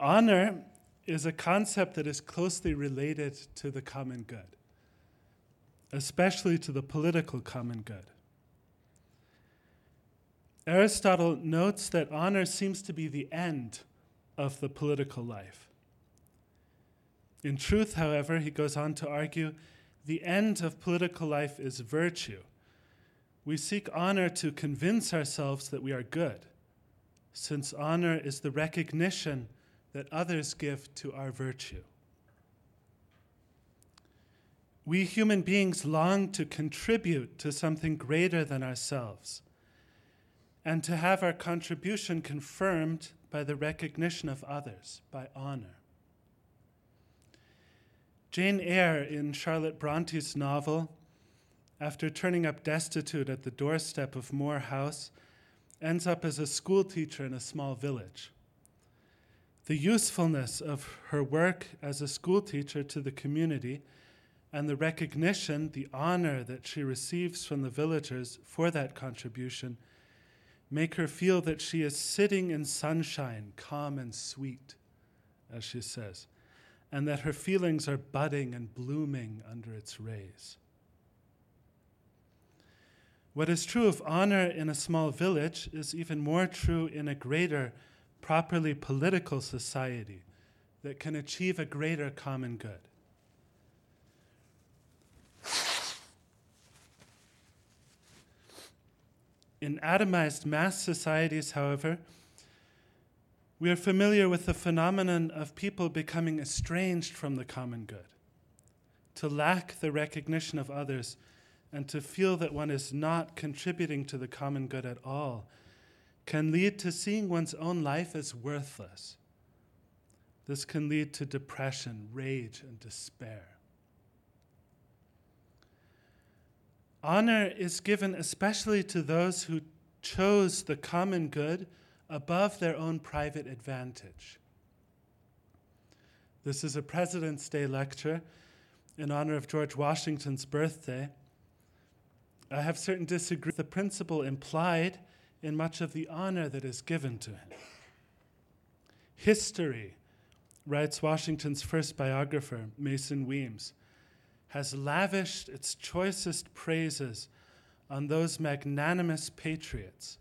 Honor is a concept that is closely related to the common good, especially to the political common good. Aristotle notes that honor seems to be the end of the political life. In truth, however, he goes on to argue the end of political life is virtue. We seek honor to convince ourselves that we are good, since honor is the recognition that others give to our virtue. We human beings long to contribute to something greater than ourselves and to have our contribution confirmed by the recognition of others, by honor. Jane Eyre, in Charlotte Bronte's novel, after turning up destitute at the doorstep of Moor House, ends up as a schoolteacher in a small village. The usefulness of her work as a schoolteacher to the community and the recognition, the honor that she receives from the villagers for that contribution make her feel that she is sitting in sunshine, calm and sweet, as she says, and that her feelings are budding and blooming under its rays. What is true of honor in a small village is even more true in a greater, properly political society that can achieve a greater common good. In atomized mass societies, however, we are familiar with the phenomenon of people becoming estranged from the common good, to lack the recognition of others, and to feel that one is not contributing to the common good at all can lead to seeing one's own life as worthless. This can lead to depression, rage, and despair. Honor is given especially to those who chose the common good above their own private advantage. This is a President's Day lecture in honor of George Washington's birthday. I have certain disagreements with the principle implied in much of the honor that is given to him. History, writes Washington's first biographer, Mason Weems, has lavished its choicest praises on those magnanimous patriots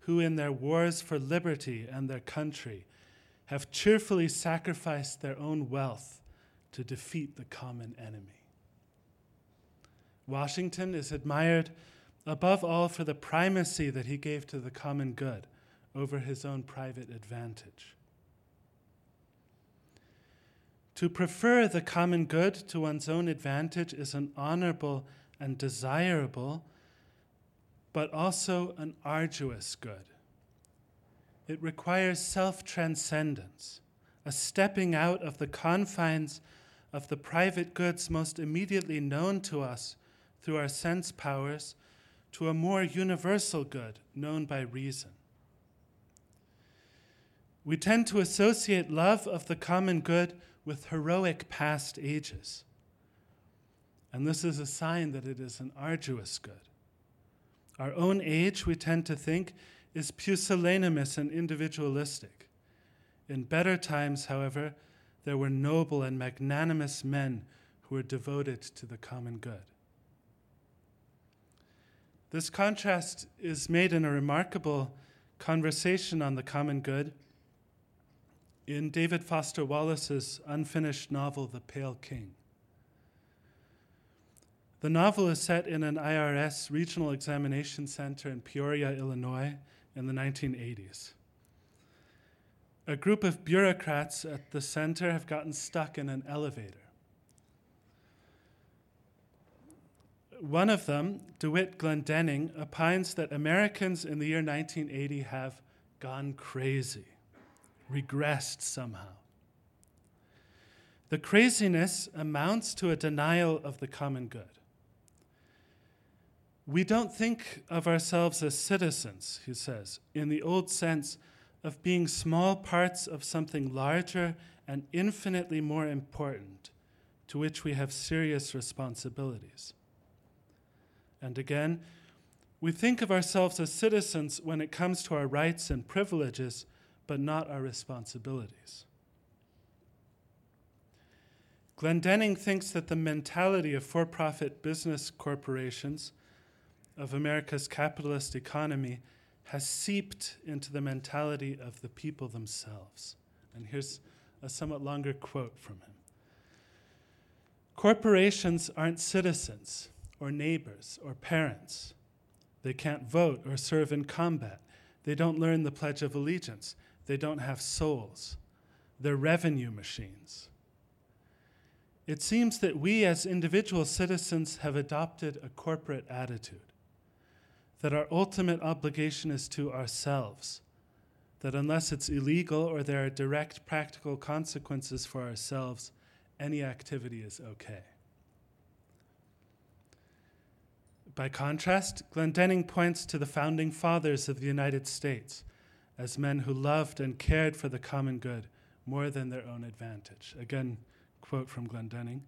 who, in their wars for liberty and their country, have cheerfully sacrificed their own wealth to defeat the common enemy. Washington is admired above all for the primacy that he gave to the common good over his own private advantage. To prefer the common good to one's own advantage is an honorable and desirable, but also an arduous good. It requires self transcendence, a stepping out of the confines of the private goods most immediately known to us through our sense powers to a more universal good known by reason. We tend to associate love of the common good with heroic past ages. And this is a sign that it is an arduous good. Our own age, we tend to think, is pusillanimous and individualistic. In better times, however, there were noble and magnanimous men who were devoted to the common good. This contrast is made in a remarkable conversation on the common good in David Foster Wallace's unfinished novel, The Pale King. The novel is set in an IRS regional examination center in Peoria, Illinois, in the 1980s. A group of bureaucrats at the center have gotten stuck in an elevator. One of them, DeWitt Glendenning, opines that Americans in the year 1980 have gone crazy regressed somehow. The craziness amounts to a denial of the common good. We don't think of ourselves as citizens, he says, in the old sense of being small parts of something larger and infinitely more important, to which we have serious responsibilities. And again, we think of ourselves as citizens when it comes to our rights and privileges but not our responsibilities. Glendenning thinks that the mentality of for profit business corporations of America's capitalist economy has seeped into the mentality of the people themselves. And here's a somewhat longer quote from him Corporations aren't citizens or neighbors or parents. They can't vote or serve in combat. They don't learn the Pledge of Allegiance. They don't have souls. They're revenue machines. It seems that we as individual citizens have adopted a corporate attitude, that our ultimate obligation is to ourselves, that unless it's illegal or there are direct practical consequences for ourselves, any activity is okay. By contrast, Glendenning points to the founding fathers of the United States as men who loved and cared for the common good more than their own advantage. Again, quote from Glendenning.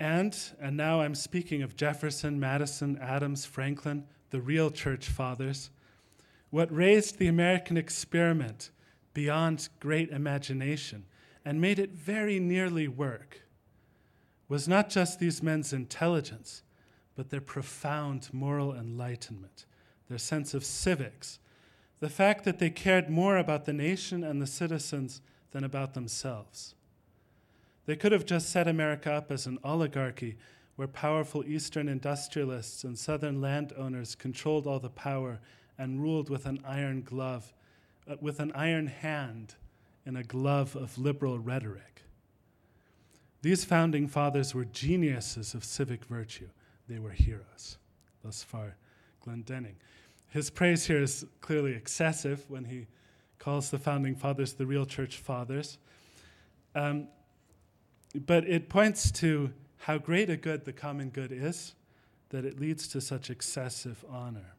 And, and now I'm speaking of Jefferson, Madison, Adams, Franklin, the real church fathers, what raised the American experiment beyond great imagination and made it very nearly work was not just these men's intelligence, but their profound moral enlightenment, their sense of civics, the fact that they cared more about the nation and the citizens than about themselves. They could have just set America up as an oligarchy where powerful Eastern industrialists and Southern landowners controlled all the power and ruled with an iron glove, uh, with an iron hand in a glove of liberal rhetoric. These founding fathers were geniuses of civic virtue. They were heroes. Thus far, Glendenning. His praise here is clearly excessive when he calls the founding fathers the real church fathers. Um, but it points to how great a good the common good is that it leads to such excessive honor.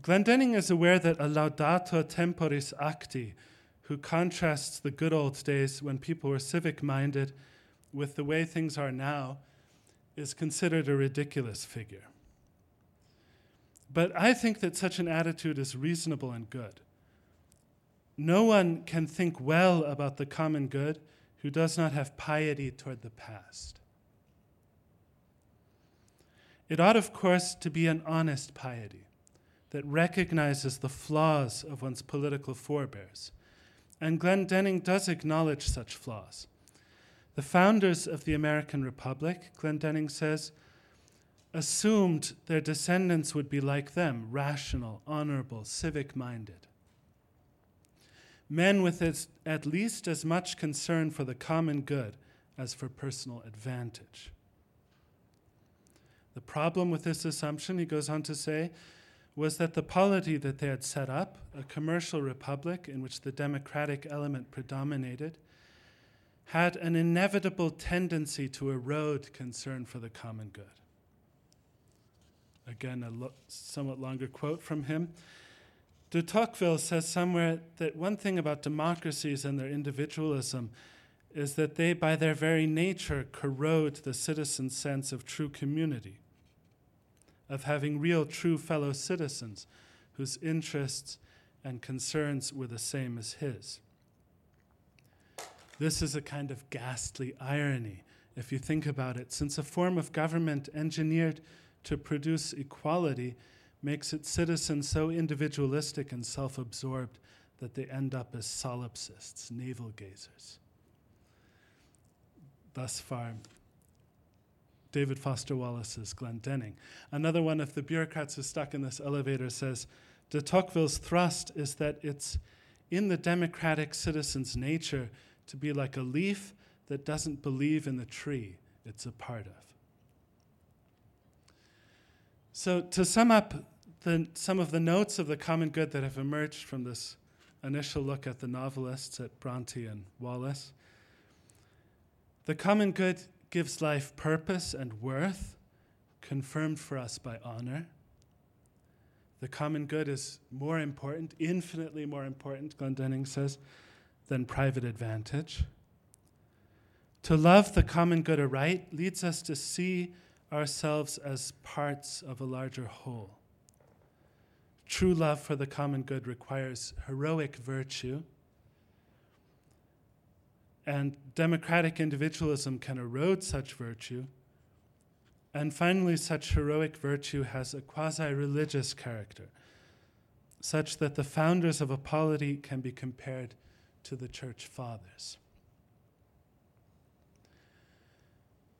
Glendenning is aware that a laudator temporis acti, who contrasts the good old days when people were civic minded with the way things are now, is considered a ridiculous figure. But I think that such an attitude is reasonable and good. No one can think well about the common good who does not have piety toward the past. It ought, of course, to be an honest piety that recognizes the flaws of one's political forebears. And Glendenning does acknowledge such flaws. The founders of the American Republic, Glendenning says, assumed their descendants would be like them rational, honorable, civic minded men with at least as much concern for the common good as for personal advantage. The problem with this assumption, he goes on to say, was that the polity that they had set up, a commercial republic in which the democratic element predominated, had an inevitable tendency to erode concern for the common good. Again, a lo- somewhat longer quote from him. De Tocqueville says somewhere that one thing about democracies and their individualism is that they, by their very nature, corrode the citizen's sense of true community, of having real, true fellow citizens whose interests and concerns were the same as his. This is a kind of ghastly irony, if you think about it, since a form of government engineered to produce equality makes its citizens so individualistic and self absorbed that they end up as solipsists, navel gazers. Thus far, David Foster Wallace's Glendenning. Another one of the bureaucrats who's stuck in this elevator says de Tocqueville's thrust is that it's in the democratic citizen's nature to be like a leaf that doesn't believe in the tree it's a part of. So, to sum up the, some of the notes of the common good that have emerged from this initial look at the novelists at Bronte and Wallace. The common good gives life purpose and worth, confirmed for us by honor. The common good is more important, infinitely more important, Glendenning says, than private advantage. To love the common good aright leads us to see ourselves as parts of a larger whole. True love for the common good requires heroic virtue. and democratic individualism can erode such virtue. And finally, such heroic virtue has a quasi religious character, such that the founders of a polity can be compared to the church fathers.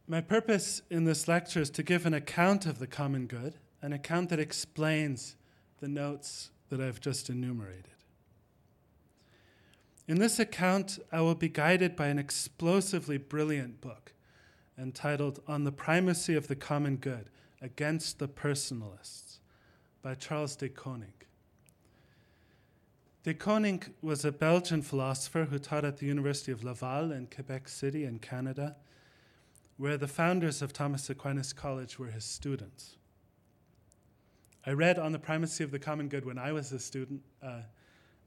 My purpose in this lecture is to give an account of the common good, an account that explains the notes that I've just enumerated. In this account, I will be guided by an explosively brilliant book entitled On the Primacy of the Common Good Against the Personalists by Charles de Koninck. De Koninck was a Belgian philosopher who taught at the University of Laval in Quebec City in Canada, where the founders of Thomas Aquinas College were his students. I read On the Primacy of the Common Good when I was a student uh,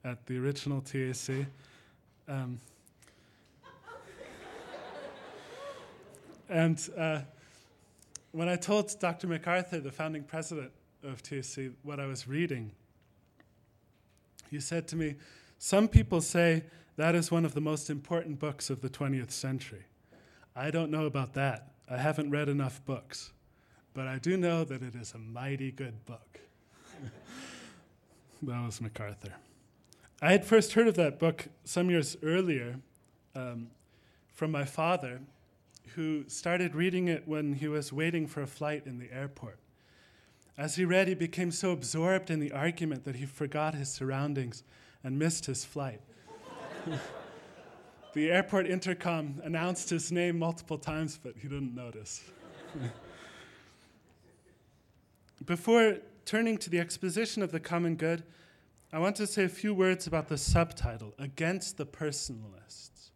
at the original TAC. Um, and uh, when I told Dr. McArthur, the founding president of TAC, what I was reading, he said to me, Some people say that is one of the most important books of the 20th century. I don't know about that. I haven't read enough books. But I do know that it is a mighty good book. that was McArthur. I had first heard of that book some years earlier um, from my father, who started reading it when he was waiting for a flight in the airport. As he read, he became so absorbed in the argument that he forgot his surroundings and missed his flight. the airport intercom announced his name multiple times, but he didn't notice. Before turning to the exposition of the common good, I want to say a few words about the subtitle Against the Personalists.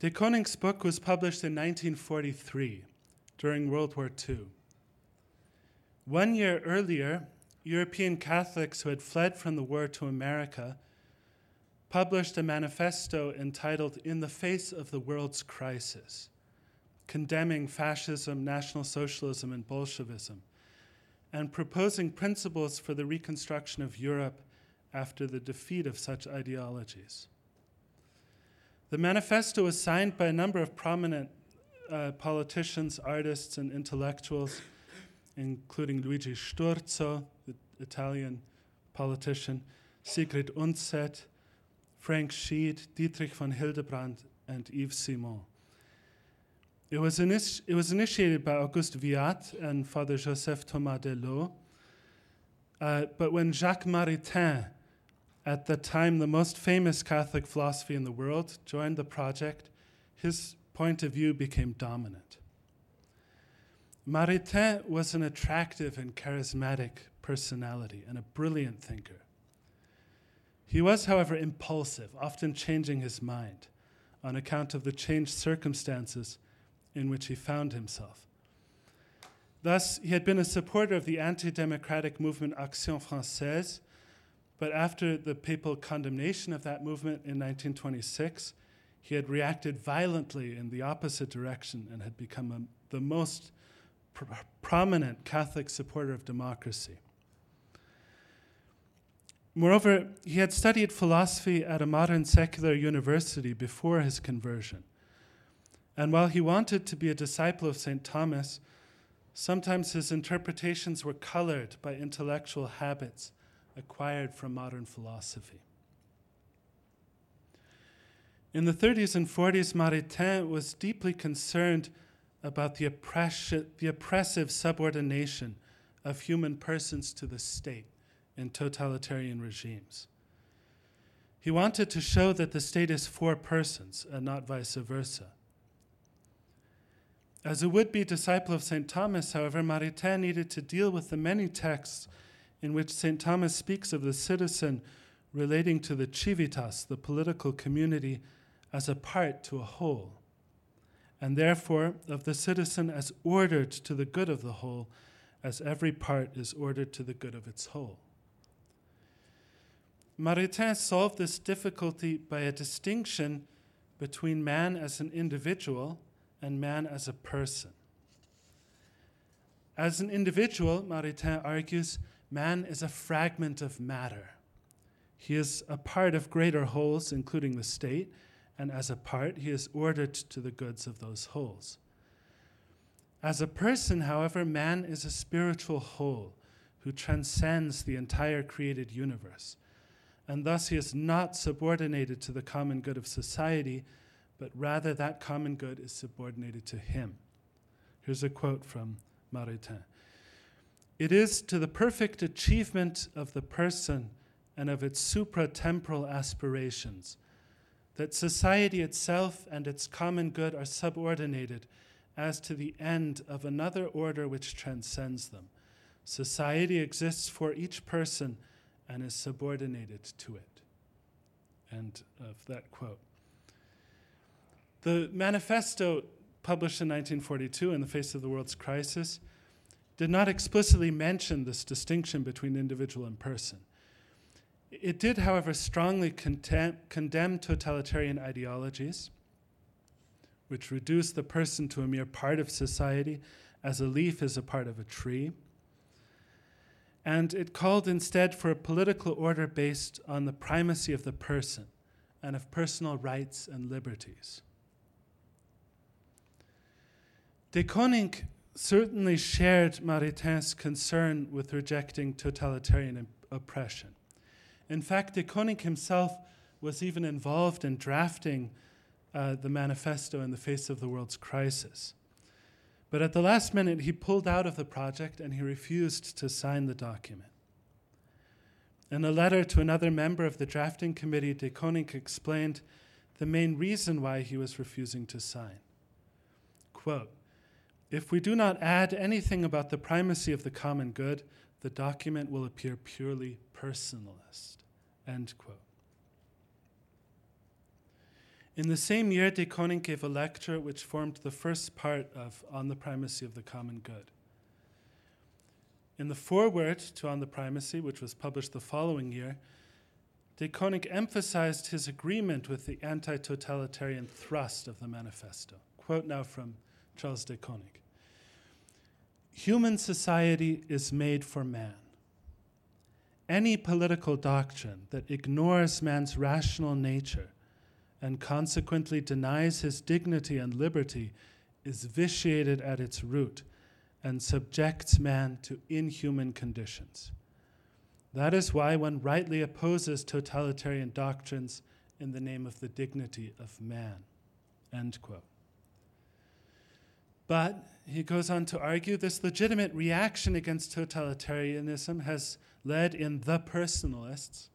De Koninck's book was published in 1943 during World War II. One year earlier, European Catholics who had fled from the war to America published a manifesto entitled In the Face of the World's Crisis, condemning fascism, National Socialism, and Bolshevism, and proposing principles for the reconstruction of Europe after the defeat of such ideologies. The manifesto was signed by a number of prominent uh, politicians, artists, and intellectuals including Luigi Sturzo, the Italian politician, Sigrid Undset, Frank Sheed, Dietrich von Hildebrand, and Yves Simon. It was, it was initiated by Auguste Viatte and Father Joseph Thomas Delos. Uh, but when Jacques Maritain, at the time the most famous Catholic philosophy in the world, joined the project, his point of view became dominant. Maritain was an attractive and charismatic personality and a brilliant thinker. He was, however, impulsive, often changing his mind on account of the changed circumstances in which he found himself. Thus, he had been a supporter of the anti democratic movement Action Francaise, but after the papal condemnation of that movement in 1926, he had reacted violently in the opposite direction and had become a, the most pr- prominent Catholic supporter of democracy. Moreover, he had studied philosophy at a modern secular university before his conversion. And while he wanted to be a disciple of St. Thomas, sometimes his interpretations were colored by intellectual habits acquired from modern philosophy. In the 30s and 40s, Maritain was deeply concerned about the, oppression, the oppressive subordination of human persons to the state in totalitarian regimes. He wanted to show that the state is for persons and not vice versa. As a would be disciple of St. Thomas, however, Maritain needed to deal with the many texts in which St. Thomas speaks of the citizen relating to the civitas, the political community, as a part to a whole and therefore of the citizen as ordered to the good of the whole, as every part is ordered to the good of its whole. Maritain solved this difficulty by a distinction between man as an individual and man as a person. As an individual, Maritain argues, man is a fragment of matter. He is a part of greater wholes, including the state, and as a part, he is ordered to the goods of those wholes. As a person, however, man is a spiritual whole who transcends the entire created universe, and thus he is not subordinated to the common good of society, but rather that common good is subordinated to him. Here's a quote from Maritain It is to the perfect achievement of the person and of its supratemporal aspirations that society itself and its common good are subordinated as to the end of another order which transcends them. Society exists for each person and is subordinated to it. End of that quote. The manifesto published in 1942 in the face of the world's crisis did not explicitly mention this distinction between individual and person. It did, however, strongly condemn, condemn totalitarian ideologies, which reduce the person to a mere part of society, as a leaf is a part of a tree. And it called instead for a political order based on the primacy of the person and of personal rights and liberties. De Koninck certainly shared Maritain's concern with rejecting totalitarian oppression. In fact, de Koninck himself was even involved in drafting uh, the manifesto in the face of the world's crisis. But at the last minute, he pulled out of the project and he refused to sign the document. In a letter to another member of the drafting committee, de Koninck explained the main reason why he was refusing to sign. Quote, if we do not add anything about the primacy of the common good, the document will appear purely personalist. End quote. In the same year, de Koninck gave a lecture which formed the first part of On the Primacy of the Common Good. In the foreword to On the Primacy, which was published the following year, de Koninck emphasized his agreement with the anti totalitarian thrust of the manifesto. Quote now from Charles de Koninck Human society is made for man. Any political doctrine that ignores man's rational nature and consequently denies his dignity and liberty is vitiated at its root and subjects man to inhuman conditions. That is why one rightly opposes totalitarian doctrines in the name of the dignity of man. End quote. But he goes on to argue this legitimate reaction against totalitarianism has led in the personalists.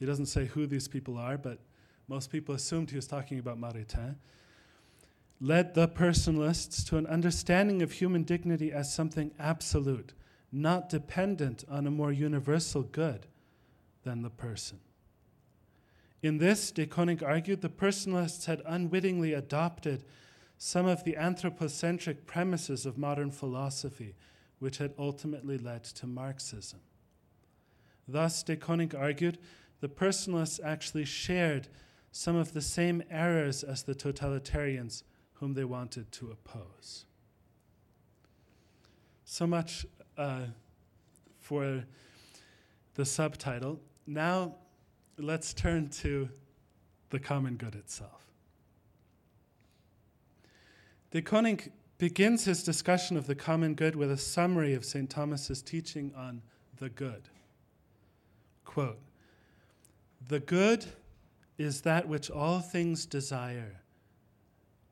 He doesn't say who these people are, but most people assumed he was talking about Maritain. Led the personalists to an understanding of human dignity as something absolute, not dependent on a more universal good than the person. In this, De Koninck argued the personalists had unwittingly adopted some of the anthropocentric premises of modern philosophy, which had ultimately led to Marxism. Thus, De Koninck argued the personalists actually shared some of the same errors as the totalitarians whom they wanted to oppose. So much uh, for the subtitle. Now, let's turn to the common good itself. De Koninck begins his discussion of the common good with a summary of St. Thomas's teaching on the good. Quote The good is that which all things desire,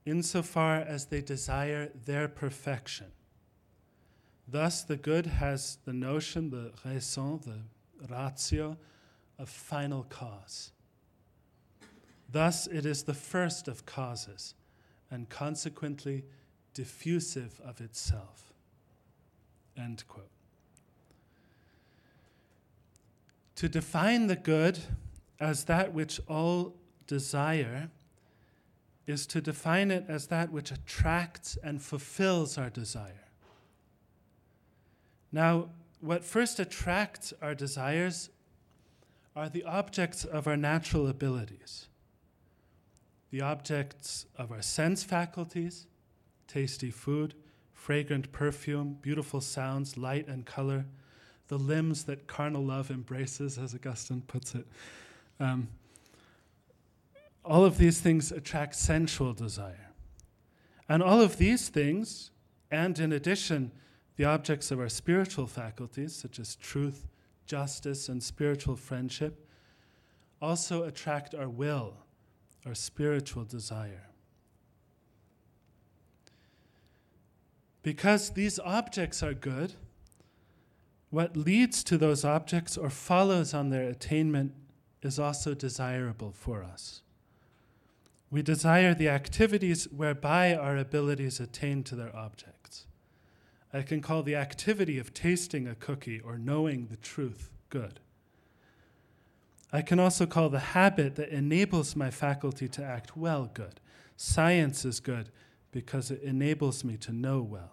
insofar as they desire their perfection. Thus, the good has the notion, the raison, the ratio, of final cause. Thus, it is the first of causes and consequently diffusive of itself. End quote. To define the good as that which all desire is to define it as that which attracts and fulfills our desire. Now, what first attracts our desires are the objects of our natural abilities the objects of our sense faculties, tasty food, fragrant perfume, beautiful sounds, light and color, the limbs that carnal love embraces, as Augustine puts it. Um, all of these things attract sensual desire. And all of these things, and in addition, the objects of our spiritual faculties, such as truth, justice, and spiritual friendship, also attract our will, our spiritual desire. Because these objects are good, what leads to those objects or follows on their attainment is also desirable for us. We desire the activities whereby our abilities attain to their objects. I can call the activity of tasting a cookie or knowing the truth good. I can also call the habit that enables my faculty to act well good. Science is good because it enables me to know well.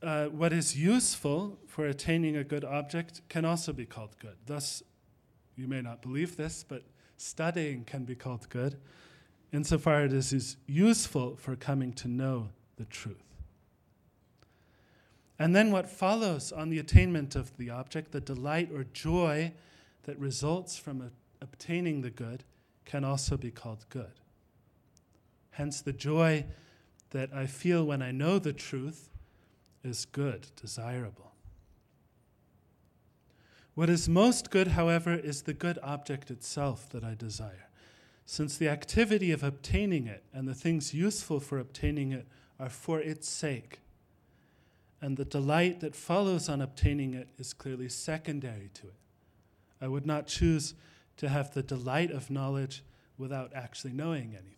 Uh, what is useful for attaining a good object can also be called good. Thus, you may not believe this, but studying can be called good insofar as it is useful for coming to know the truth. And then what follows on the attainment of the object, the delight or joy that results from a, obtaining the good, can also be called good. Hence, the joy that I feel when I know the truth is good, desirable. What is most good, however, is the good object itself that I desire, since the activity of obtaining it and the things useful for obtaining it are for its sake and the delight that follows on obtaining it is clearly secondary to it. I would not choose to have the delight of knowledge without actually knowing anything.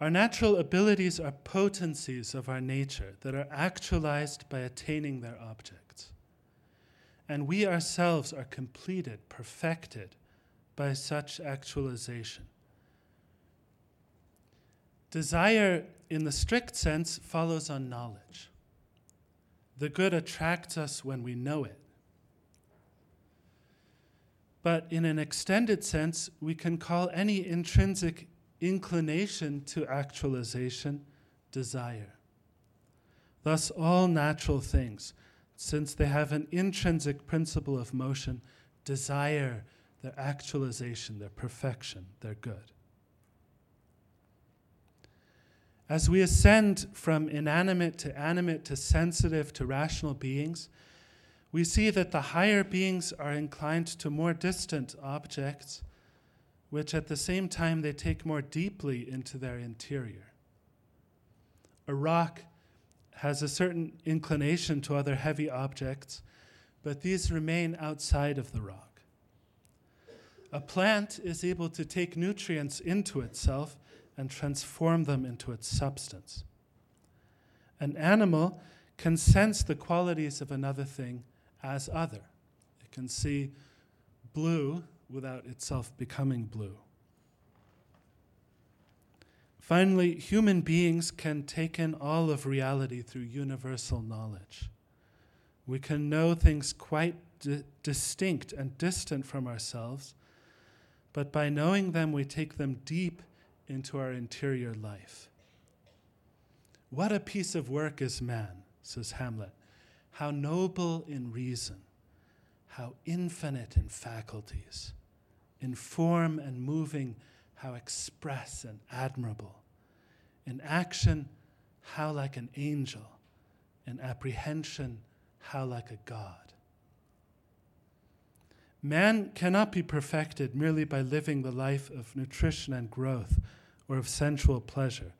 Our natural abilities are potencies of our nature that are actualized by attaining their objects. And we ourselves are completed, perfected by such actualization. Desire, in the strict sense, follows on knowledge. The good attracts us when we know it. But in an extended sense, we can call any intrinsic inclination to actualization desire. Thus, all natural things, since they have an intrinsic principle of motion, desire their actualization, their perfection, their good. As we ascend from inanimate to animate to sensitive to rational beings, we see that the higher beings are inclined to more distant objects, which at the same time they take more deeply into their interior. A rock has a certain inclination to other heavy objects, but these remain outside of the rock. A plant is able to take nutrients into itself and transform them into its substance. An animal can sense the qualities of another thing as other. It can see blue without itself becoming blue. Finally, human beings can take in all of reality through universal knowledge. We can know things quite di- distinct and distant from ourselves, but by knowing them, we take them deep into our interior life. What a piece of work is man, says Hamlet. How noble in reason, how infinite in faculties, in form and moving, how express and admirable, in action, how like an angel, in apprehension, how like a God. Man cannot be perfected merely by living the life of nutrition and growth or of sensual pleasure.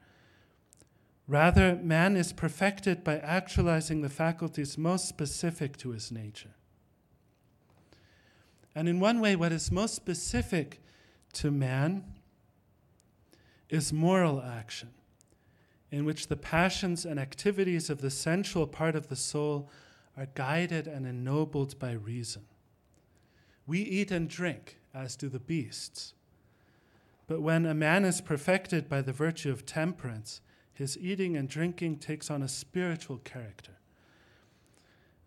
Rather, man is perfected by actualizing the faculties most specific to his nature. And in one way, what is most specific to man is moral action, in which the passions and activities of the sensual part of the soul are guided and ennobled by reason. We eat and drink, as do the beasts. But when a man is perfected by the virtue of temperance, his eating and drinking takes on a spiritual character.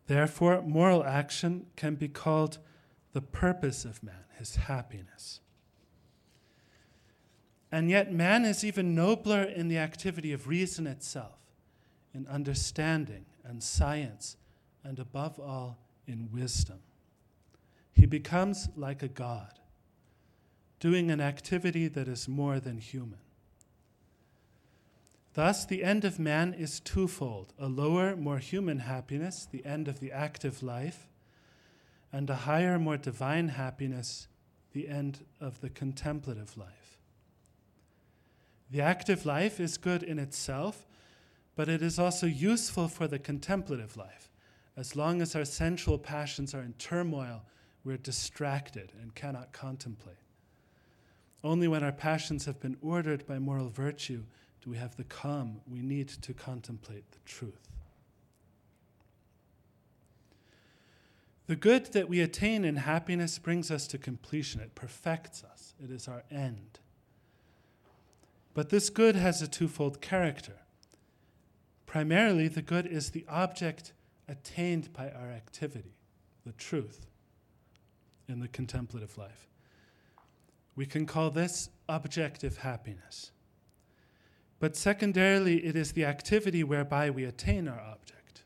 Therefore, moral action can be called the purpose of man, his happiness. And yet, man is even nobler in the activity of reason itself, in understanding and science, and above all, in wisdom. He becomes like a god, doing an activity that is more than human. Thus, the end of man is twofold a lower, more human happiness, the end of the active life, and a higher, more divine happiness, the end of the contemplative life. The active life is good in itself, but it is also useful for the contemplative life. As long as our sensual passions are in turmoil, we're distracted and cannot contemplate. Only when our passions have been ordered by moral virtue do we have the calm we need to contemplate the truth. The good that we attain in happiness brings us to completion. It perfects us. It is our end. But this good has a twofold character. Primarily, the good is the object attained by our activity, the truth in the contemplative life. We can call this objective happiness. But secondarily, it is the activity whereby we attain our object,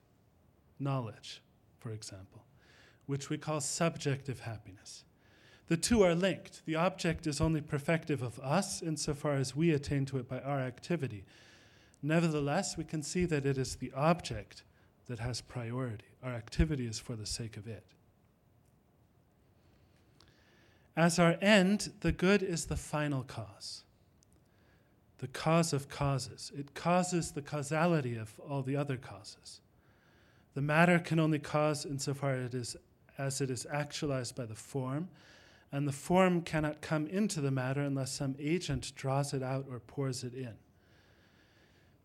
knowledge, for example, which we call subjective happiness. The two are linked. The object is only perfective of us insofar as we attain to it by our activity. Nevertheless, we can see that it is the object that has priority. Our activity is for the sake of it. As our end, the good is the final cause the cause of causes. It causes the causality of all the other causes. The matter can only cause insofar it is, as it is actualized by the form, and the form cannot come into the matter unless some agent draws it out or pours it in.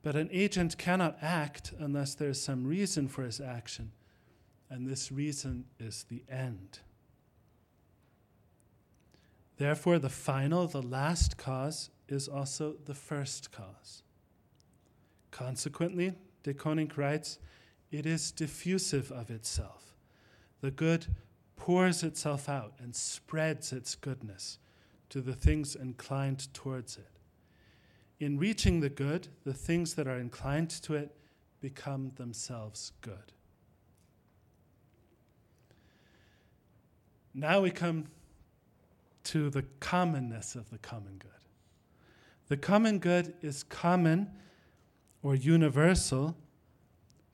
But an agent cannot act unless there is some reason for his action, and this reason is the end. Therefore, the final, the last cause is also the first cause. Consequently, de Koninck writes, it is diffusive of itself. The good pours itself out and spreads its goodness to the things inclined towards it. In reaching the good, the things that are inclined to it become themselves good. Now we come to the commonness of the common good. The common good is common or universal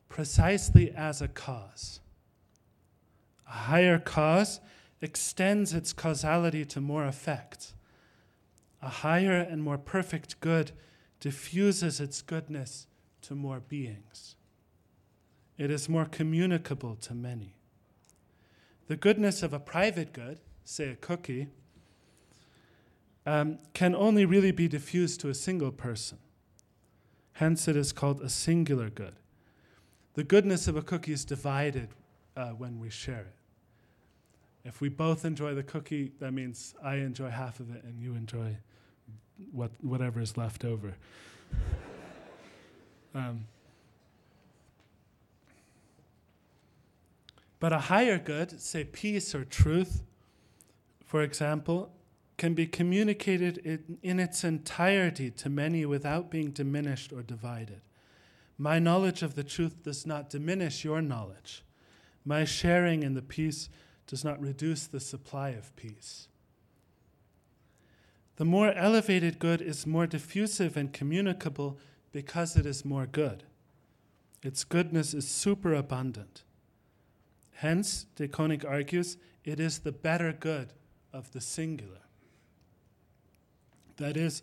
precisely as a cause. A higher cause extends its causality to more effects. A higher and more perfect good diffuses its goodness to more beings. It is more communicable to many. The goodness of a private good, say a cookie, um, can only really be diffused to a single person. Hence, it is called a singular good. The goodness of a cookie is divided uh, when we share it. If we both enjoy the cookie, that means I enjoy half of it and you enjoy what, whatever is left over. um, but a higher good, say peace or truth, for example, can be communicated in, in its entirety to many without being diminished or divided. My knowledge of the truth does not diminish your knowledge. My sharing in the peace does not reduce the supply of peace. The more elevated good is more diffusive and communicable because it is more good. Its goodness is superabundant. Hence, De Koninck argues, it is the better good of the singular. That is,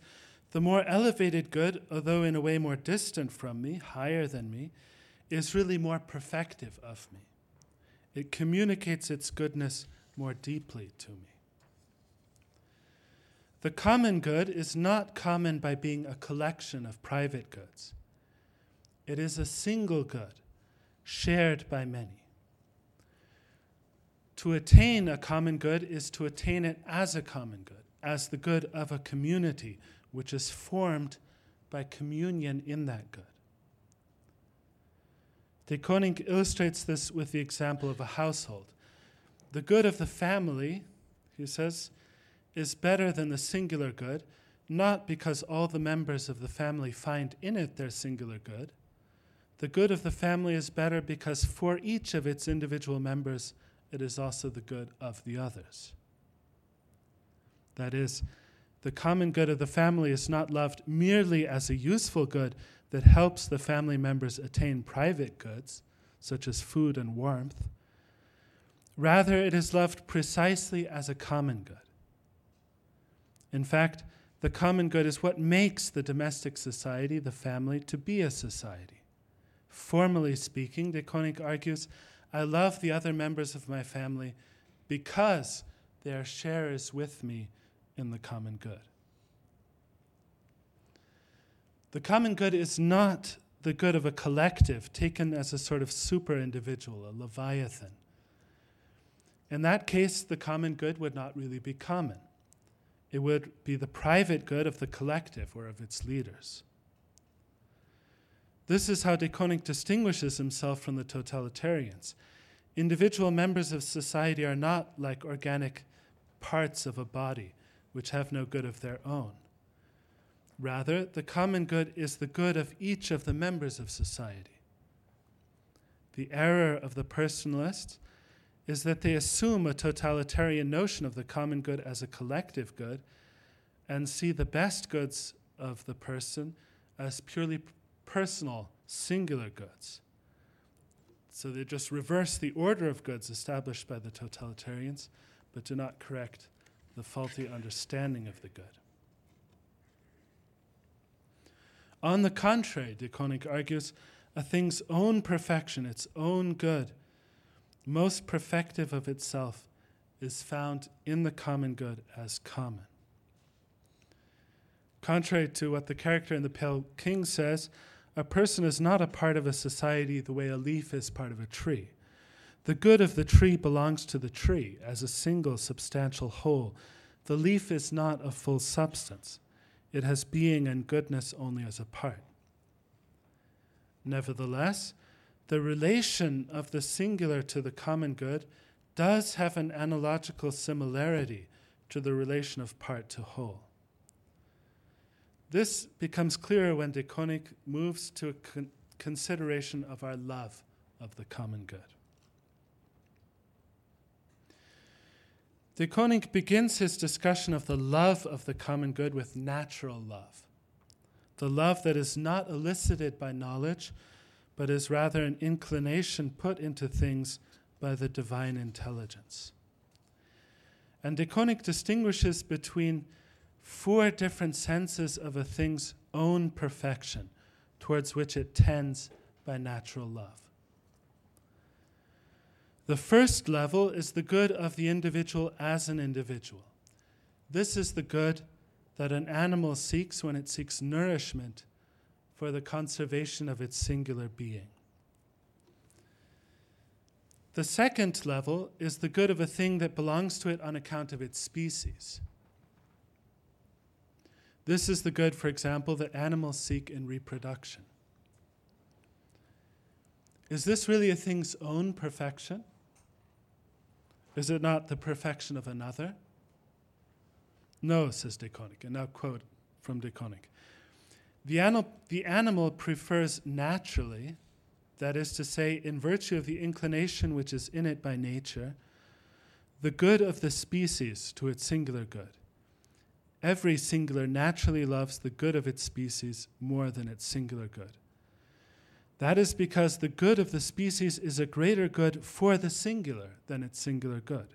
the more elevated good, although in a way more distant from me, higher than me, is really more perfective of me. It communicates its goodness more deeply to me. The common good is not common by being a collection of private goods. It is a single good, shared by many. To attain a common good is to attain it as a common good as the good of a community, which is formed by communion in that good. De Koninck illustrates this with the example of a household. The good of the family, he says, is better than the singular good, not because all the members of the family find in it their singular good. The good of the family is better because for each of its individual members, it is also the good of the others. That is, the common good of the family is not loved merely as a useful good that helps the family members attain private goods, such as food and warmth. Rather, it is loved precisely as a common good. In fact, the common good is what makes the domestic society, the family, to be a society. Formally speaking, de Koninck argues, I love the other members of my family because they are sharers with me in the common good. The common good is not the good of a collective taken as a sort of super individual, a leviathan. In that case, the common good would not really be common. It would be the private good of the collective or of its leaders. This is how de Koninck distinguishes himself from the totalitarians. Individual members of society are not like organic parts of a body, which have no good of their own. Rather, the common good is the good of each of the members of society. The error of the personalists is that they assume a totalitarian notion of the common good as a collective good and see the best goods of the person as purely personal, singular goods. So they just reverse the order of goods established by the totalitarians, but do not correct the faulty understanding of the good. On the contrary, de Koninck argues, a thing's own perfection, its own good, most perfective of itself, is found in the common good as common. Contrary to what the character in The Pale King says, a person is not a part of a society the way a leaf is part of a tree. The good of the tree belongs to the tree as a single substantial whole. The leaf is not a full substance, it has being and goodness only as a part. Nevertheless, the relation of the singular to the common good does have an analogical similarity to the relation of part to whole. This becomes clearer when De Koninck moves to a con- consideration of our love of the common good. De Koninck begins his discussion of the love of the common good with natural love, the love that is not elicited by knowledge but is rather an inclination put into things by the divine intelligence. And De Koninck distinguishes between four different senses of a thing's own perfection towards which it tends by natural love. The first level is the good of the individual as an individual. This is the good that an animal seeks when it seeks nourishment for the conservation of its singular being. The second level is the good of a thing that belongs to it on account of its species. This is the good, for example, that animals seek in reproduction. Is this really a thing's own perfection? Is it not the perfection of another? No, says De Koninck, and now quote from De Koninck. The, the animal prefers naturally, that is to say, in virtue of the inclination which is in it by nature, the good of the species to its singular good. Every singular naturally loves the good of its species more than its singular good. That is because the good of the species is a greater good for the singular than its singular good.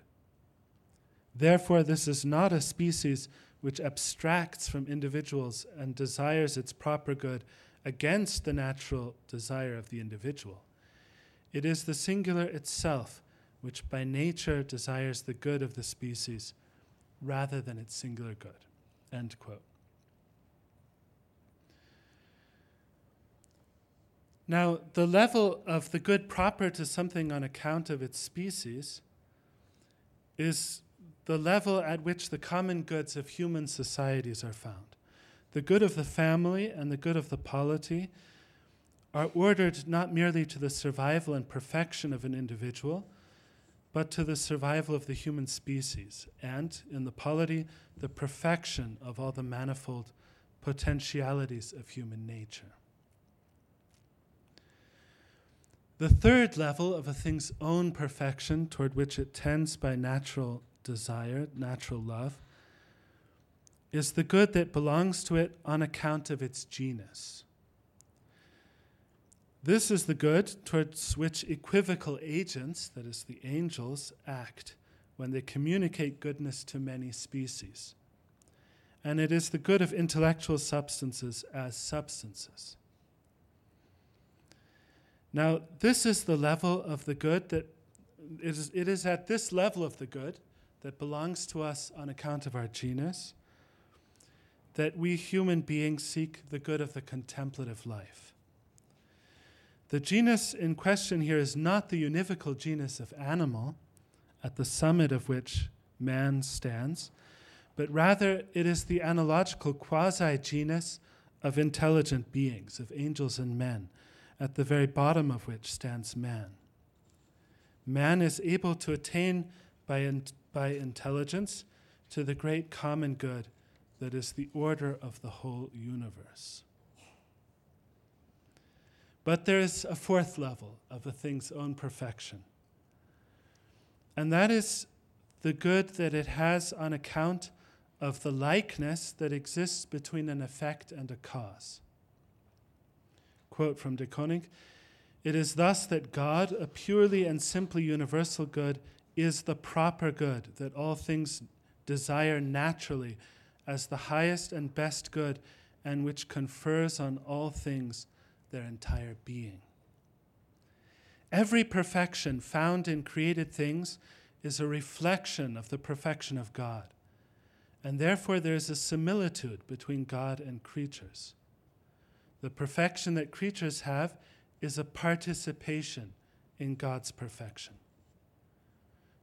Therefore, this is not a species which abstracts from individuals and desires its proper good against the natural desire of the individual. It is the singular itself which by nature desires the good of the species rather than its singular good. End quote. Now, the level of the good proper to something on account of its species is the level at which the common goods of human societies are found. The good of the family and the good of the polity are ordered not merely to the survival and perfection of an individual, but to the survival of the human species, and, in the polity, the perfection of all the manifold potentialities of human nature. The third level of a thing's own perfection, toward which it tends by natural desire, natural love, is the good that belongs to it on account of its genus. This is the good towards which equivocal agents, that is, the angels, act when they communicate goodness to many species. And it is the good of intellectual substances as substances. Now, this is the level of the good that it is, it is at this level of the good that belongs to us on account of our genus that we human beings seek the good of the contemplative life. The genus in question here is not the univocal genus of animal, at the summit of which man stands, but rather it is the analogical quasi genus of intelligent beings, of angels and men, at the very bottom of which stands man. Man is able to attain by, in, by intelligence to the great common good that is the order of the whole universe. But there is a fourth level of a thing's own perfection, and that is the good that it has on account of the likeness that exists between an effect and a cause. Quote from De Koninck It is thus that God, a purely and simply universal good, is the proper good that all things desire naturally as the highest and best good, and which confers on all things their entire being. Every perfection found in created things is a reflection of the perfection of God, and therefore there is a similitude between God and creatures. The perfection that creatures have is a participation in God's perfection.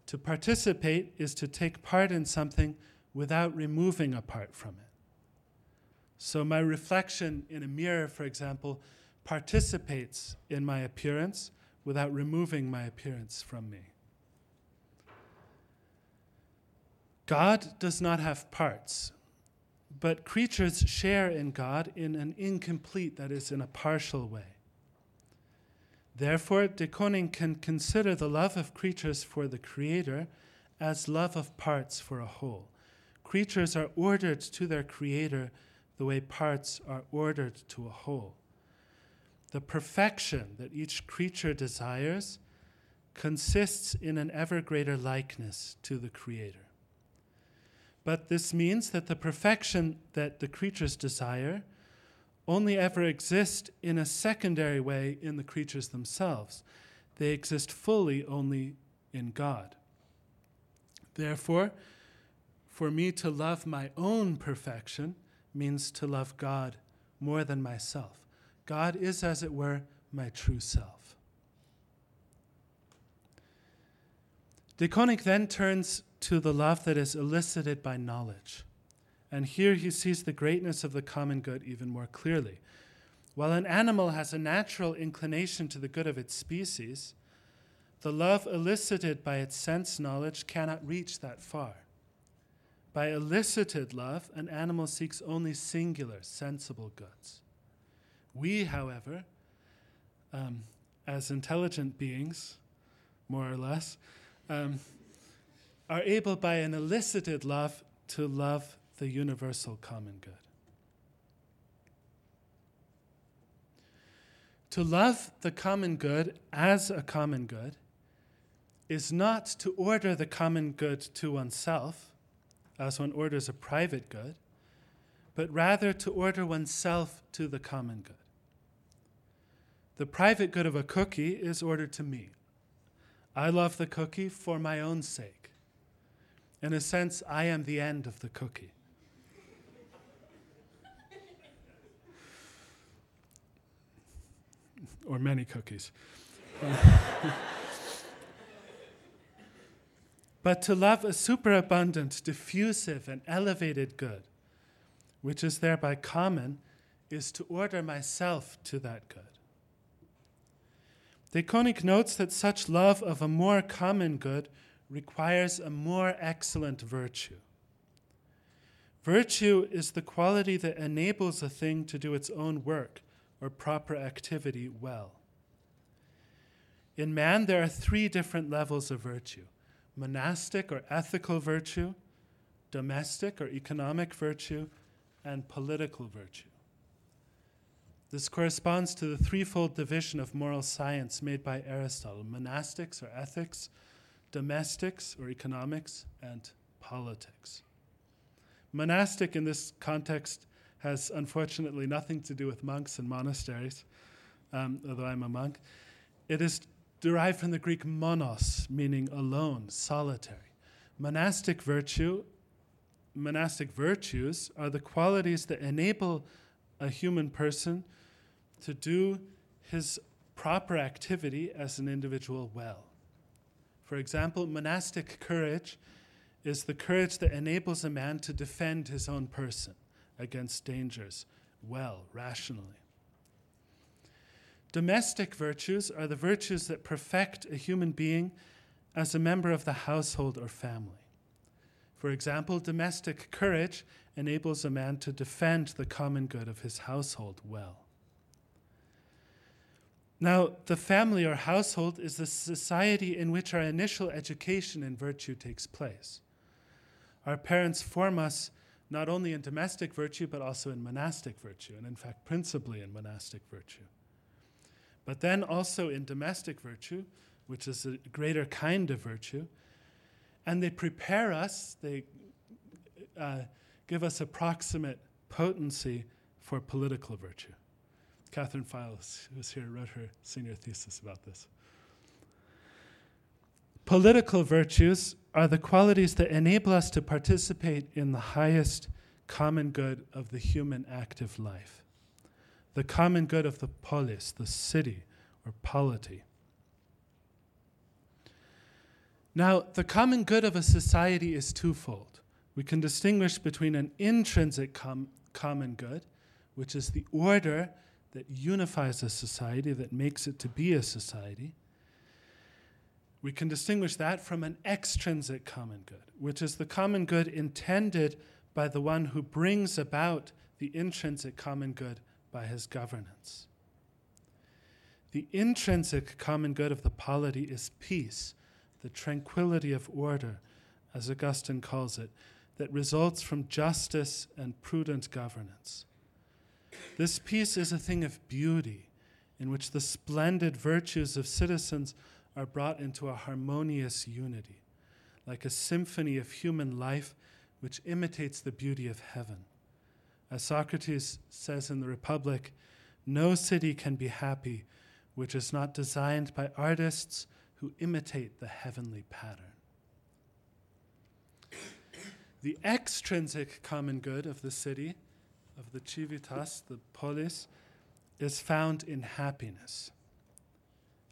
To participate is to take part in something without removing a part from it. So, my reflection in a mirror, for example, participates in my appearance without removing my appearance from me. God does not have parts, but creatures share in God in an incomplete, that is, in a partial way. Therefore, De Koninck can consider the love of creatures for the Creator as love of parts for a whole. Creatures are ordered to their Creator the way parts are ordered to a whole. The perfection that each creature desires consists in an ever greater likeness to the Creator. But this means that the perfection that the creatures desire only ever exist in a secondary way in the creatures themselves. They exist fully only in God. Therefore, for me to love my own perfection means to love God more than myself. God is, as it were, my true self. De Koninck then turns to the love that is elicited by knowledge. And here he sees the greatness of the common good even more clearly. While an animal has a natural inclination to the good of its species, the love elicited by its sense knowledge cannot reach that far. By elicited love, an animal seeks only singular, sensible goods. We, however, um, as intelligent beings, more or less, um, are able by an elicited love to love the universal common good. To love the common good as a common good is not to order the common good to oneself as one orders a private good, but rather to order oneself to the common good. The private good of a cookie is ordered to me. I love the cookie for my own sake. In a sense, I am the end of the cookie. or many cookies. but to love a superabundant, diffusive, and elevated good, which is thereby common, is to order myself to that good. De Koninck notes that such love of a more common good requires a more excellent virtue. Virtue is the quality that enables a thing to do its own work or proper activity well. In man, there are three different levels of virtue monastic or ethical virtue, domestic or economic virtue, and political virtue. This corresponds to the threefold division of moral science made by Aristotle monastics or ethics, domestics or economics, and politics. Monastic in this context has unfortunately nothing to do with monks and monasteries, um, although I'm a monk. It is derived from the Greek monos, meaning alone, solitary. Monastic virtue, monastic virtues are the qualities that enable a human person to do his proper activity as an individual well. For example, monastic courage is the courage that enables a man to defend his own person against dangers well, rationally. Domestic virtues are the virtues that perfect a human being as a member of the household or family. For example, domestic courage enables a man to defend the common good of his household well. Now, the family or household is the society in which our initial education in virtue takes place. Our parents form us not only in domestic virtue, but also in monastic virtue, and in fact, principally in monastic virtue. But then also in domestic virtue, which is a greater kind of virtue, and they prepare us, they uh, give us approximate potency for political virtue. Catherine Files, who was here, wrote her senior thesis about this. Political virtues are the qualities that enable us to participate in the highest common good of the human active life, the common good of the polis, the city or polity. Now, the common good of a society is twofold. We can distinguish between an intrinsic com- common good, which is the order that unifies a society, that makes it to be a society. We can distinguish that from an extrinsic common good, which is the common good intended by the one who brings about the intrinsic common good by his governance. The intrinsic common good of the polity is peace, the tranquility of order, as Augustine calls it, that results from justice and prudent governance. This peace is a thing of beauty, in which the splendid virtues of citizens are brought into a harmonious unity, like a symphony of human life which imitates the beauty of heaven. As Socrates says in the Republic, no city can be happy which is not designed by artists who imitate the heavenly pattern. The extrinsic common good of the city of the civitas, the polis, is found in happiness.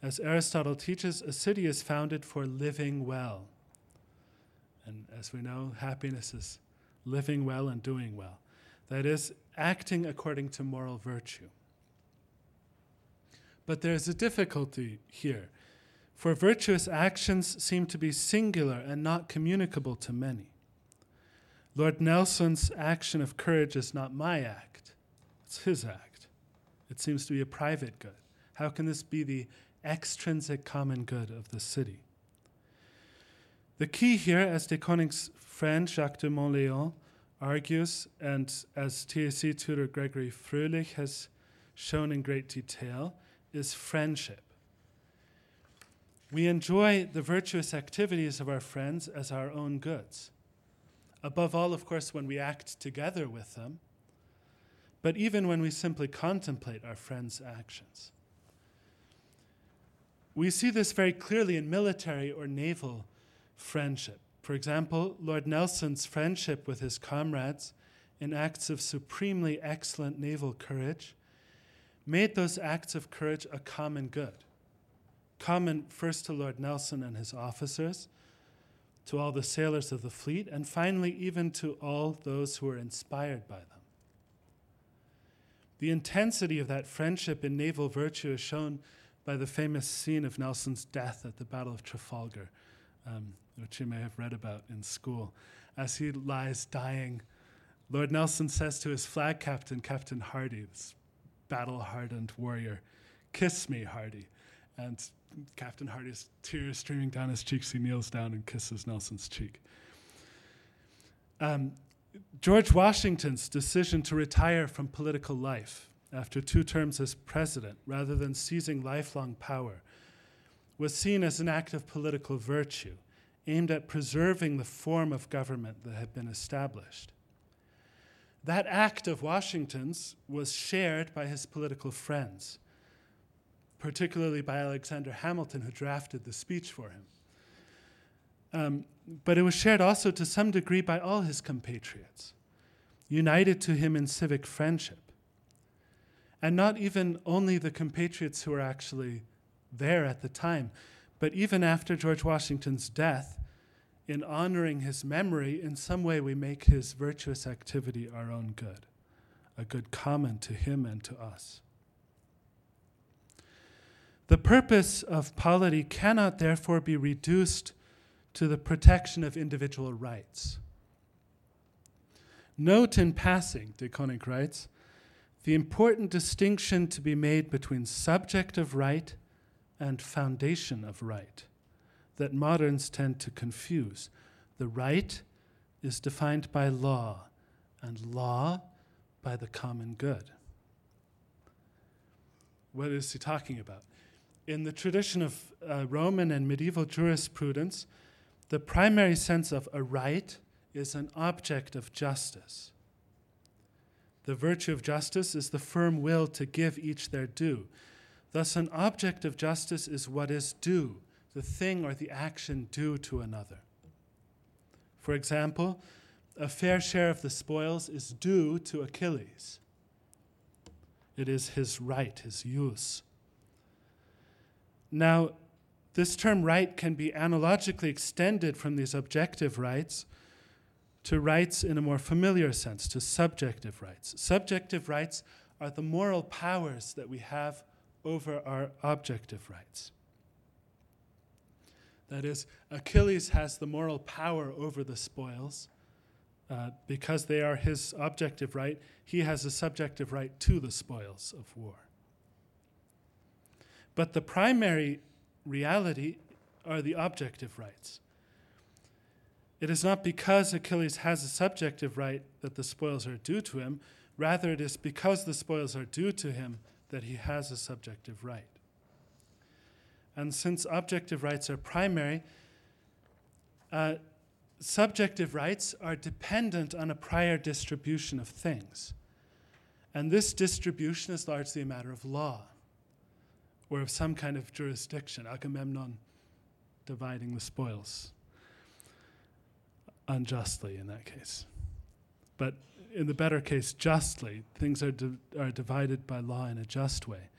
As Aristotle teaches, a city is founded for living well. And as we know, happiness is living well and doing well. That is, acting according to moral virtue. But there's a difficulty here, for virtuous actions seem to be singular and not communicable to many. Lord Nelson's action of courage is not my act, it's his act. It seems to be a private good. How can this be the extrinsic common good of the city? The key here, as de Koninck's friend Jacques de Monléon argues, and as TAC tutor Gregory Froelich has shown in great detail, is friendship. We enjoy the virtuous activities of our friends as our own goods. Above all, of course, when we act together with them, but even when we simply contemplate our friends' actions. We see this very clearly in military or naval friendship. For example, Lord Nelson's friendship with his comrades in acts of supremely excellent naval courage made those acts of courage a common good. Common first to Lord Nelson and his officers, to all the sailors of the fleet, and finally, even to all those who were inspired by them. The intensity of that friendship in naval virtue is shown by the famous scene of Nelson's death at the Battle of Trafalgar, um, which you may have read about in school. As he lies dying, Lord Nelson says to his flag captain, Captain Hardy, this battle hardened warrior, Kiss me, Hardy. And Captain Hardy's tears streaming down his cheeks. He kneels down and kisses Nelson's cheek. Um, George Washington's decision to retire from political life after two terms as president, rather than seizing lifelong power, was seen as an act of political virtue aimed at preserving the form of government that had been established. That act of Washington's was shared by his political friends, particularly by Alexander Hamilton, who drafted the speech for him. Um, but it was shared also to some degree by all his compatriots, united to him in civic friendship. And not even only the compatriots who were actually there at the time, but even after George Washington's death, in honoring his memory, in some way we make his virtuous activity our own good, a good common to him and to us. The purpose of polity cannot therefore be reduced to the protection of individual rights. Note in passing, de Koninck writes, the important distinction to be made between subject of right and foundation of right that moderns tend to confuse. The right is defined by law, and law by the common good. What is he talking about? In the tradition of uh, Roman and medieval jurisprudence, the primary sense of a right is an object of justice. The virtue of justice is the firm will to give each their due. Thus, an object of justice is what is due the thing or the action due to another. For example, a fair share of the spoils is due to Achilles. It is his right, his jus. Now, this term right can be analogically extended from these objective rights to rights in a more familiar sense, to subjective rights. Subjective rights are the moral powers that we have over our objective rights. That is, Achilles has the moral power over the spoils. Uh, because they are his objective right, he has a subjective right to the spoils of war. But the primary reality are the objective rights. It is not because Achilles has a subjective right that the spoils are due to him, rather, it is because the spoils are due to him that he has a subjective right. And since objective rights are primary, uh, subjective rights are dependent on a prior distribution of things. And this distribution is largely a matter of law or of some kind of jurisdiction, Agamemnon dividing the spoils unjustly in that case. But in the better case, justly, things are, di- are divided by law in a just way.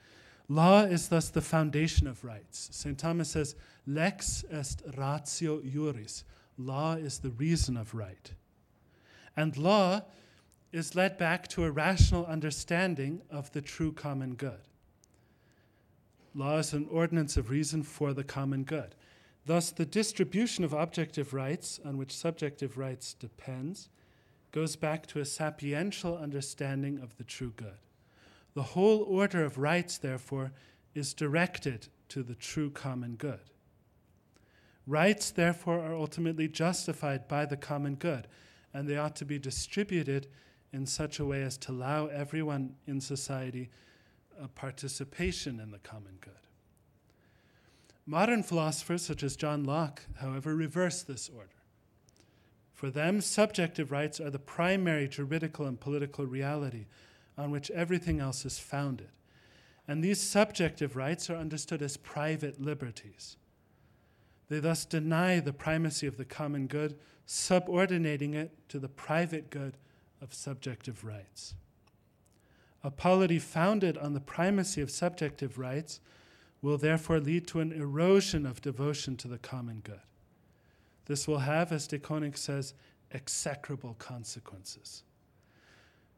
Law is thus the foundation of rights. St. Thomas says, lex est ratio juris. Law is the reason of right. And law is led back to a rational understanding of the true common good. Law is an ordinance of reason for the common good. Thus, the distribution of objective rights, on which subjective rights depends, goes back to a sapiential understanding of the true good. The whole order of rights, therefore, is directed to the true common good. Rights, therefore, are ultimately justified by the common good, and they ought to be distributed in such a way as to allow everyone in society a participation in the common good. Modern philosophers, such as John Locke, however, reverse this order. For them, subjective rights are the primary juridical and political reality on which everything else is founded. And these subjective rights are understood as private liberties. They thus deny the primacy of the common good, subordinating it to the private good of subjective rights. A polity founded on the primacy of subjective rights will therefore lead to an erosion of devotion to the common good. This will have, as de Koninck says, execrable consequences.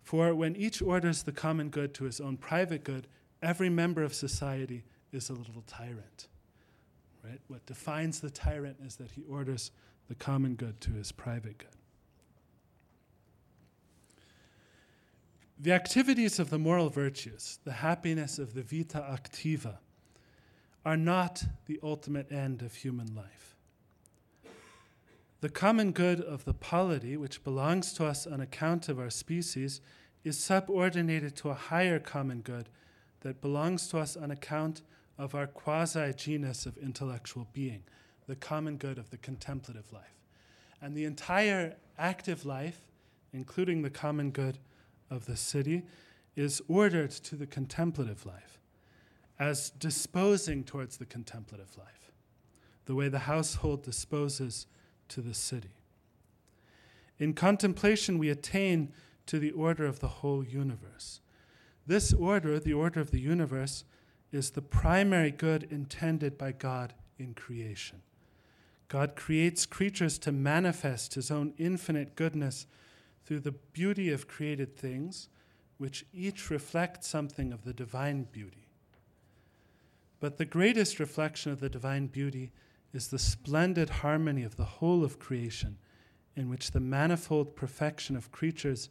For when each orders the common good to his own private good, every member of society is a little tyrant. Right? What defines the tyrant is that he orders the common good to his private good. The activities of the moral virtues, the happiness of the vita activa, are not the ultimate end of human life. The common good of the polity, which belongs to us on account of our species, is subordinated to a higher common good that belongs to us on account of our quasi genus of intellectual being, the common good of the contemplative life. And the entire active life, including the common good of the city, is ordered to the contemplative life as disposing towards the contemplative life, the way the household disposes to the city. In contemplation, we attain to the order of the whole universe. This order, the order of the universe, is the primary good intended by God in creation. God creates creatures to manifest his own infinite goodness through the beauty of created things, which each reflect something of the divine beauty. But the greatest reflection of the divine beauty is the splendid harmony of the whole of creation, in which the manifold perfection of creatures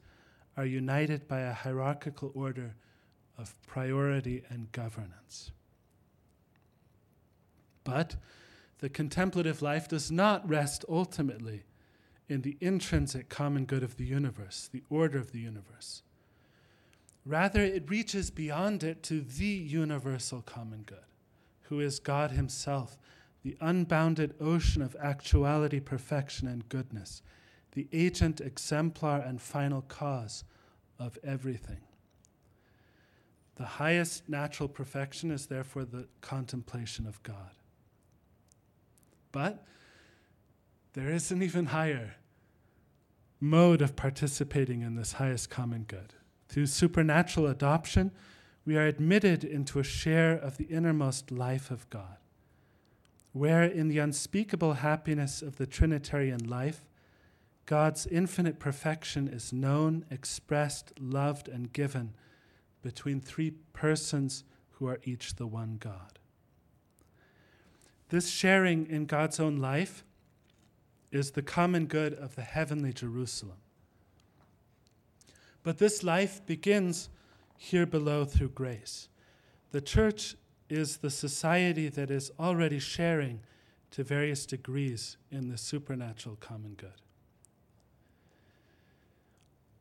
are united by a hierarchical order of priority and governance. But the contemplative life does not rest ultimately in the intrinsic common good of the universe, the order of the universe. Rather, it reaches beyond it to the universal common good, who is God Himself, the unbounded ocean of actuality, perfection, and goodness, the agent, exemplar, and final cause of everything. The highest natural perfection is therefore the contemplation of God. But there is an even higher mode of participating in this highest common good. Through supernatural adoption, we are admitted into a share of the innermost life of God, where in the unspeakable happiness of the Trinitarian life, God's infinite perfection is known, expressed, loved, and given between three persons who are each the one God. This sharing in God's own life is the common good of the heavenly Jerusalem. But this life begins here below through grace. The church is the society that is already sharing to various degrees in the supernatural common good.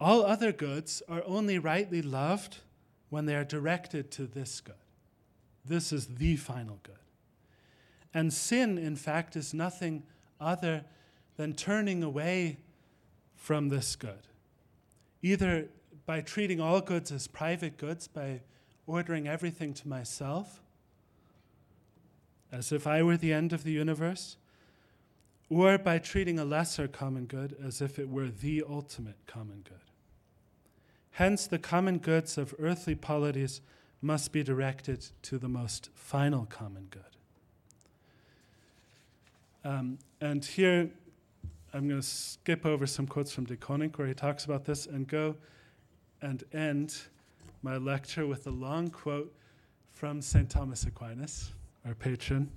All other goods are only rightly loved when they are directed to this good. This is the final good. And sin, in fact, is nothing other than turning away from this good, either by treating all goods as private goods, by ordering everything to myself, as if I were the end of the universe, or by treating a lesser common good as if it were the ultimate common good. Hence, the common goods of earthly polities must be directed to the most final common good. Um, and here, I'm going to skip over some quotes from De Koninck where he talks about this and go and end my lecture with a long quote from St. Thomas Aquinas, our patron,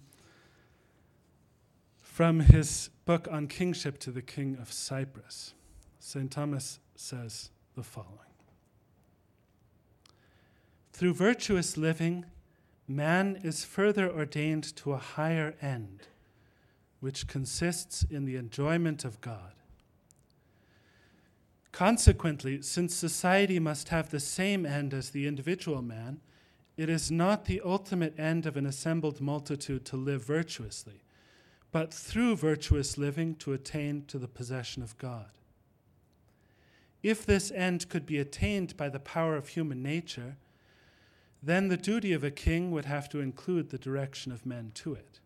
from his book on kingship to the king of Cyprus. St. Thomas says the following through virtuous living, man is further ordained to a higher end, which consists in the enjoyment of God. Consequently, since society must have the same end as the individual man, it is not the ultimate end of an assembled multitude to live virtuously, but through virtuous living to attain to the possession of God. If this end could be attained by the power of human nature, then the duty of a king would have to include the direction of men to it.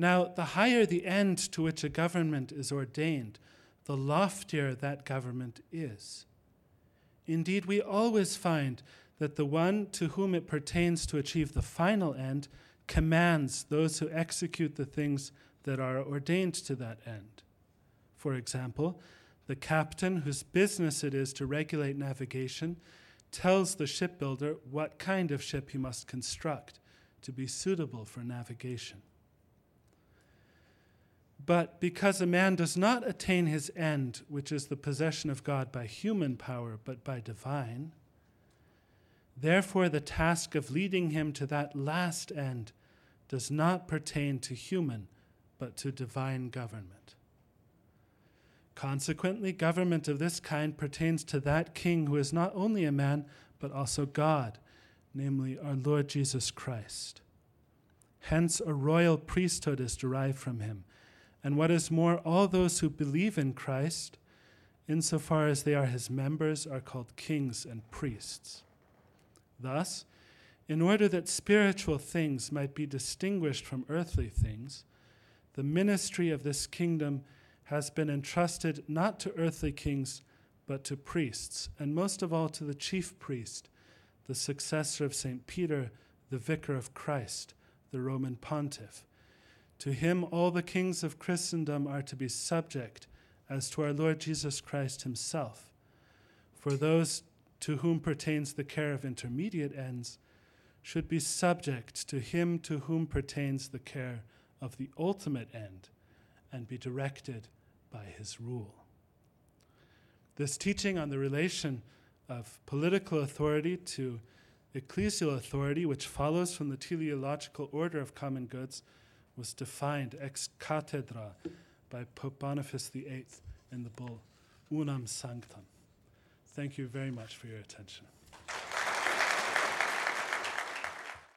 Now, the higher the end to which a government is ordained, the loftier that government is. Indeed, we always find that the one to whom it pertains to achieve the final end commands those who execute the things that are ordained to that end. For example, the captain whose business it is to regulate navigation tells the shipbuilder what kind of ship he must construct to be suitable for navigation. But because a man does not attain his end, which is the possession of God by human power, but by divine, Therefore, the task of leading him to that last end does not pertain to human, but to divine government. Consequently, government of this kind pertains to that king who is not only a man, but also God, namely our Lord Jesus Christ. Hence, a royal priesthood is derived from him. And what is more, all those who believe in Christ, insofar as they are his members, are called kings and priests. Thus, in order that spiritual things might be distinguished from earthly things, the ministry of this kingdom has been entrusted not to earthly kings, but to priests, and most of all to the chief priest, the successor of St. Peter, the vicar of Christ, the Roman pontiff. To him, all the kings of Christendom are to be subject, as to our Lord Jesus Christ himself. For those to whom pertains the care of intermediate ends, should be subject to him to whom pertains the care of the ultimate end, and be directed by his rule. This teaching on the relation of political authority to ecclesial authority, which follows from the teleological order of common goods, was defined ex cathedra by Pope Boniface VIII in the bull Unam Sanctam. Thank you very much for your attention.